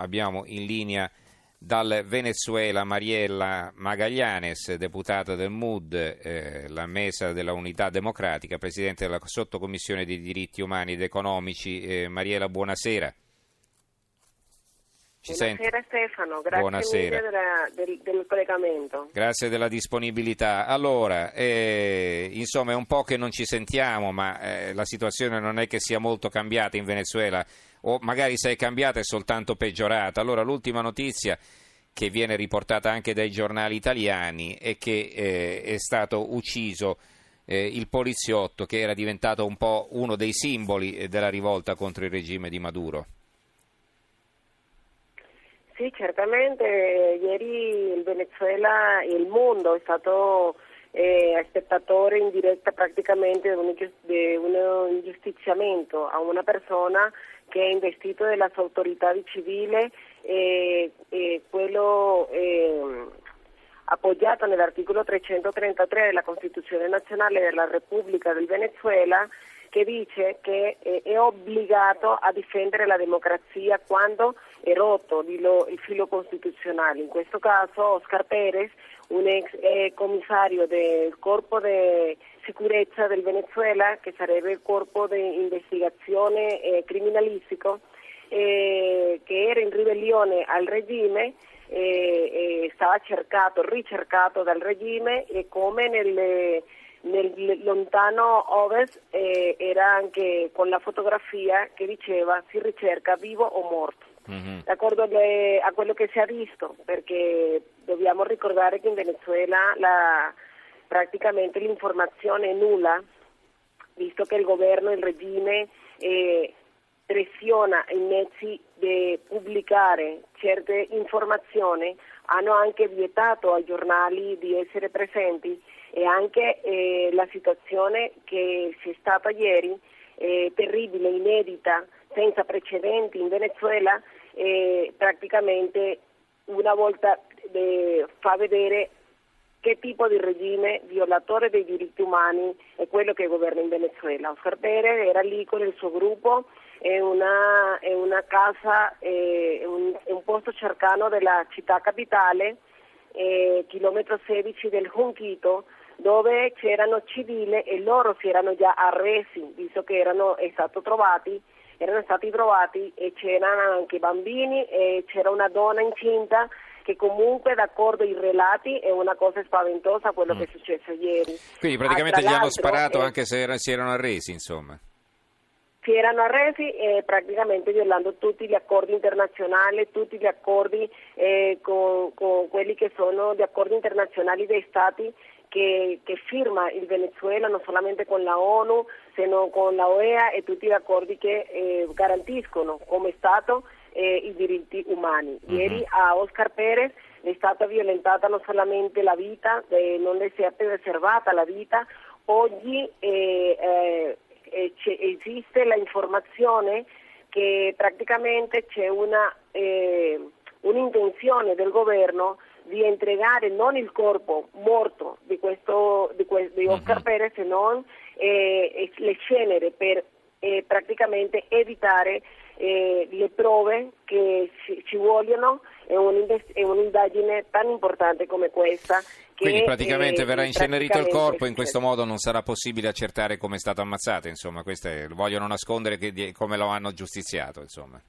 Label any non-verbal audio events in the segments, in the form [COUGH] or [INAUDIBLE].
abbiamo in linea dal Venezuela Mariella Magallanes, deputata del MUD, eh, la Mesa della Unità Democratica, presidente della sottocommissione dei diritti umani ed economici. Eh, Mariela, buonasera. Ci Buonasera sente? Stefano, grazie Buonasera. Della, del, del, collegamento. Grazie della disponibilità. Allora, eh, insomma è un po' che non ci sentiamo, ma eh, la situazione non è che sia molto cambiata in Venezuela, o magari se è cambiata è soltanto peggiorata. Allora, l'ultima notizia che viene riportata anche dai giornali italiani è che eh, è stato ucciso eh, il poliziotto che era diventato un po' uno dei simboli eh, della rivolta contro il regime di Maduro. Sì, certamente ieri il Venezuela e il mondo è stato eh, spettatore in diretta praticamente di un ingiustiziamento a una persona che è investito delle autorità civili e, e quello eh, appoggiato nell'articolo 333 della Costituzione nazionale della Repubblica del Venezuela che dice che eh, è obbligato a difendere la democrazia quando è rotto il filo costituzionale. In questo caso Oscar Pérez, un ex commissario del corpo di sicurezza del Venezuela, che sarebbe il corpo di investigazione eh, criminalistico, eh, che era in ribellione al regime, eh, stava cercato, ricercato dal regime e come nelle nel lontano ovest eh, era anche con la fotografia che diceva si ricerca vivo o morto. D'accordo le, a quello che si è visto, perché dobbiamo ricordare che in Venezuela la, praticamente l'informazione è nulla, visto che il governo, il regime eh, pressiona i mezzi di pubblicare certe informazioni, hanno anche vietato ai giornali di essere presenti e anche eh, la situazione che c'è stata ieri, eh, terribile, inedita, senza precedenti in Venezuela, eh, praticamente una volta eh, fa vedere che tipo di regime violatore dei diritti umani è quello che governa in Venezuela. Oscar Pérez era lì con il suo gruppo, è una, è una casa, è un, è un, posto cercano della città capitale, eh, chilometro 16 del Junquito, dove c'erano civili e loro si erano già arresi, visto che erano stati trovati, erano stati trovati e c'erano anche bambini e c'era una donna incinta che comunque d'accordo ai relati è una cosa spaventosa quello mm. che è successo ieri. Quindi praticamente ah, gli hanno sparato eh, anche se era, si erano arresi, insomma. Si erano arresi eh, praticamente violando tutti gli accordi internazionali, tutti gli accordi eh, con, con quelli che sono gli accordi internazionali dei stati che, che, firma il Venezuela non solamente con la ONU, sino con la OEA e tutti gli accordi che eh, garantiscono come Stato eh, i diritti umani. Uh-huh. Ieri a Oscar Pérez è stata violentata non solamente la vita, eh, non le si è preservata la vita, oggi eh, eh, esiste l'informazione che praticamente c'è una, un'intenzione del governo di entregare non il corpo morto di, questo, di, di Oscar uh-huh. Perez, se non eh, le cenere per eh, praticamente evitare eh, le prove che ci, ci vogliono in un'indagine tan importante come questa. Quindi praticamente eh, verrà incenerito il corpo, in questo modo non sarà possibile accertare come è stato ammazzato, insomma, queste, vogliono nascondere che, come lo hanno giustiziato, insomma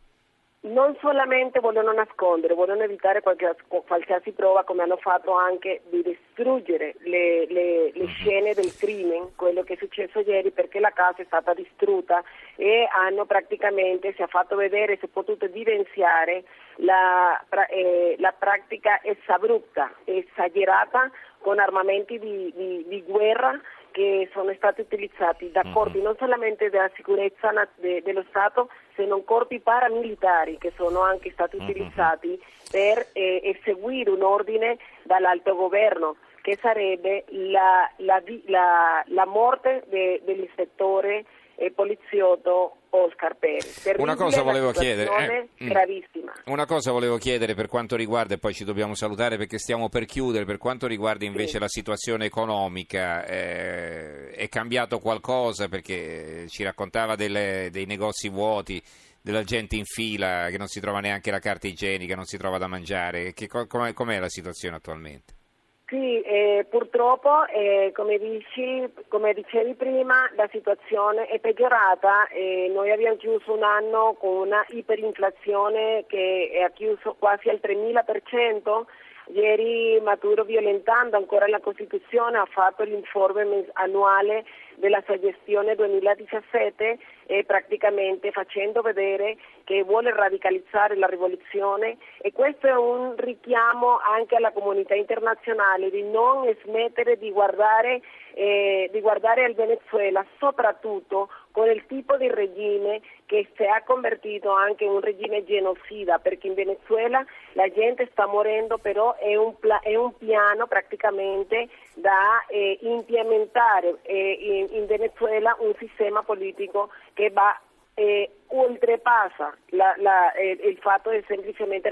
non solamente vogliono nascondere, vogliono evitare qualche, qualsiasi prova, come hanno fatto anche di distruggere le, le, le, mhm. scene del crimine, quello che è successo ieri, perché la casa è stata distrutta e hanno praticamente, si è fatto vedere, si è potuto evidenziare la, eh, la pratica esabrupta, esagerata con armamenti di, di, di guerra che sono stati utilizzati da corpi mm-hmm. non solamente della sicurezza de, dello Stato, se non corpi paramilitari che sono anche stati mm-hmm. utilizzati per eh, eseguire un ordine dall'alto governo che sarebbe la, la, la, la morte de, dell'ispettore poliziotto Oscar Perez. Una cosa volevo chiedere, eh, mm. gravissima. Una cosa volevo chiedere per quanto riguarda, e poi ci dobbiamo salutare perché stiamo per chiudere, per quanto riguarda invece sì. la situazione economica, eh, è cambiato qualcosa perché ci raccontava delle, dei negozi vuoti, della gente in fila, che non si trova neanche la carta igienica, non si trova da mangiare. Che, com'è, com'è la situazione attualmente? Sì, eh, purtroppo, eh, come, dici, come, dicevi prima, la situazione è peggiorata. Eh, noi abbiamo chiuso un anno con una iperinflazione che ha chiuso quasi al 3000%. Ieri Maduro, violentando ancora la Costituzione, ha fatto l'informe annuale della sua gestione 2017 e praticamente facendo vedere che vuole radicalizzare la rivoluzione e questo è un richiamo anche alla comunità internazionale di non smettere di guardare, eh, di guardare al Venezuela soprattutto con il tipo di regime che si è convertito anche in un regime genocida, perché in Venezuela la gente sta morendo, però è un, è un piano praticamente da eh, implementare eh, in, in, Venezuela un sistema politico che va eh, oltrepassa la, la, eh, il fatto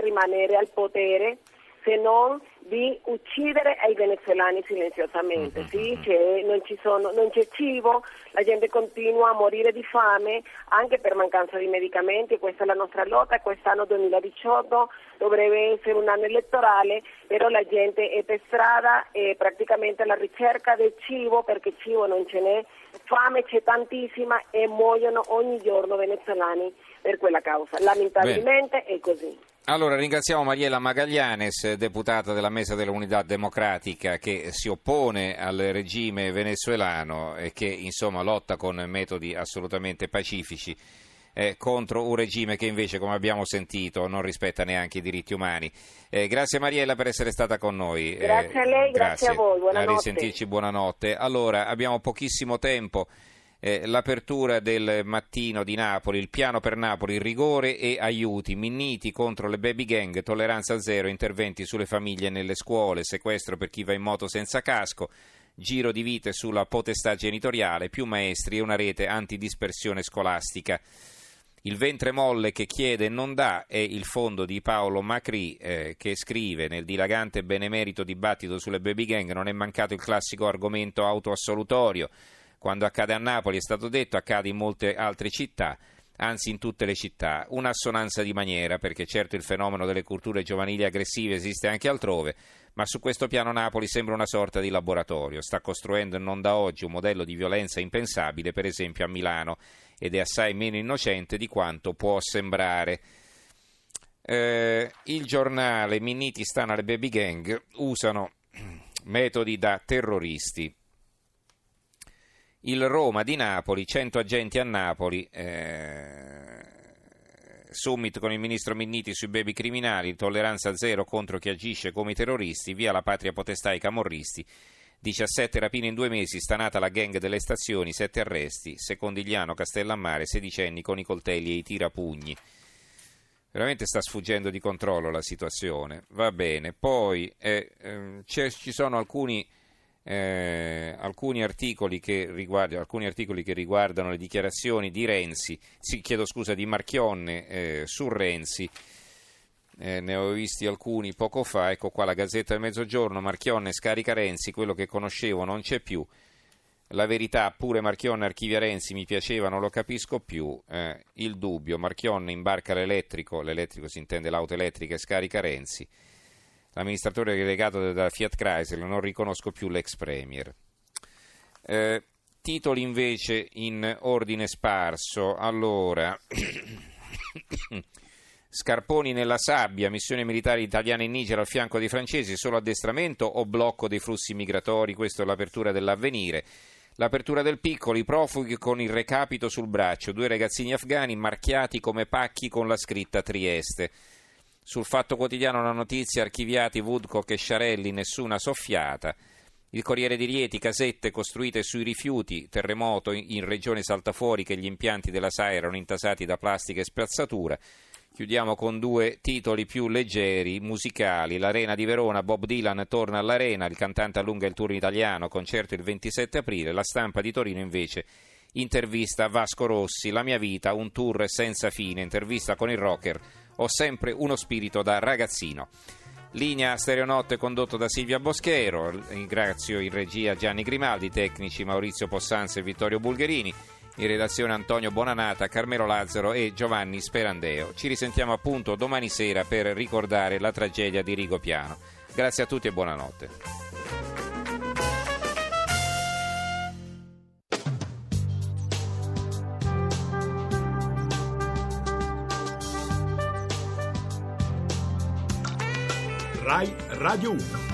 rimanere al potere se non di uccidere ai venezuelani silenziosamente. Mm-hmm. Sì, c'è, non, sono, non, c'è cibo, la gente continua a morire di fame anche per mancanza di medicamenti, questa è la nostra lotta, quest'anno 2018 dovrebbe essere un anno elettorale, però la gente è per strada e praticamente alla ricerca del cibo perché cibo non ce n'è, fame c'è tantissima e muoiono ogni giorno venezuelani per quella causa. Lamentabilmente Bene. è così. Allora ringraziamo Mariella Magaglianes, deputata della Mesa dell'Unità Democratica che si oppone al regime venezuelano e che insomma lotta con metodi assolutamente pacifici eh, contro un regime che invece, come abbiamo sentito, non rispetta neanche i diritti umani. Eh, grazie Mariella per essere stata con noi. Grazie a lei, grazie, grazie a voi, buonanotte. A risentirci, buonanotte. Allora, abbiamo pochissimo tempo eh, l'apertura del mattino di Napoli, il piano per Napoli, rigore e aiuti, Minniti contro le baby gang, tolleranza zero, interventi sulle famiglie nelle scuole, sequestro per chi va in moto senza casco, giro di vite sulla potestà genitoriale, più maestri e una rete antidispersione scolastica. Il ventre molle che chiede e non dà è il fondo di Paolo Macri eh, che scrive nel dilagante benemerito dibattito sulle baby gang non è mancato il classico argomento autoassolutorio quando accade a Napoli è stato detto, accade in molte altre città, anzi in tutte le città. Un'assonanza di maniera, perché certo il fenomeno delle culture giovanili aggressive esiste anche altrove, ma su questo piano Napoli sembra una sorta di laboratorio. Sta costruendo non da oggi un modello di violenza impensabile, per esempio a Milano, ed è assai meno innocente di quanto può sembrare. Eh, il giornale Minniti stanno alle baby gang usano [CLEARS THROAT] metodi da terroristi il Roma di Napoli, 100 agenti a Napoli, eh, summit con il ministro Minniti sui baby criminali, tolleranza zero contro chi agisce come i terroristi, via la patria potestà ai camorristi. 17 rapine in due mesi, stanata la gang delle stazioni, 7 arresti, Secondigliano, Castellammare, sedicenni con i coltelli e i tirapugni. Veramente sta sfuggendo di controllo la situazione. Va bene, poi eh, eh, ci sono alcuni eh, alcuni, articoli alcuni, articoli che riguardano le dichiarazioni di Renzi, sì, chiedo scusa, di Marchionne eh, su Renzi. Eh, ne ho visti alcuni poco fa, ecco qua la Gazzetta del Mezzogiorno, Marchionne scarica Renzi, quello che conoscevo non c'è più, la verità, pure Marchionne archivia Renzi, mi piaceva, non lo capisco più, eh, il dubbio, Marchionne imbarca l'elettrico, l'elettrico si intende l'auto elettrica e scarica Renzi, l'amministratore delegato della Fiat Chrysler, non riconosco più l'ex Premier. Eh, titoli invece in ordine sparso. Allora, [COUGHS] Scarponi nella sabbia, missione militare italiana in Niger al fianco dei francesi, solo addestramento o blocco dei flussi migratori? Questa è l'apertura dell'avvenire. L'apertura del piccolo, i profughi con il recapito sul braccio, due ragazzini afghani marchiati come pacchi con la scritta Trieste. Sul Fatto Quotidiano la notizia, archiviati Woodcock e Sciarelli, nessuna soffiata. Il Corriere di Rieti, casette costruite sui rifiuti, terremoto in regione Saltafuori che gli impianti della SAE erano intasati da plastica e spazzatura. Chiudiamo con due titoli più leggeri, musicali. L'Arena di Verona, Bob Dylan torna all'Arena, il cantante allunga il tour italiano, concerto il 27 aprile. La stampa di Torino invece intervista Vasco Rossi, La mia vita, un tour senza fine, intervista con il rocker ho sempre uno spirito da ragazzino. Linea Stereonotte condotto da Silvia Boschero, ringrazio in regia Gianni Grimaldi, tecnici Maurizio Possanza e Vittorio Bulgherini. in redazione Antonio Bonanata, Carmelo Lazzaro e Giovanni Sperandeo. Ci risentiamo appunto domani sera per ricordare la tragedia di Rigopiano. Grazie a tutti e buonanotte. Rai Radio 1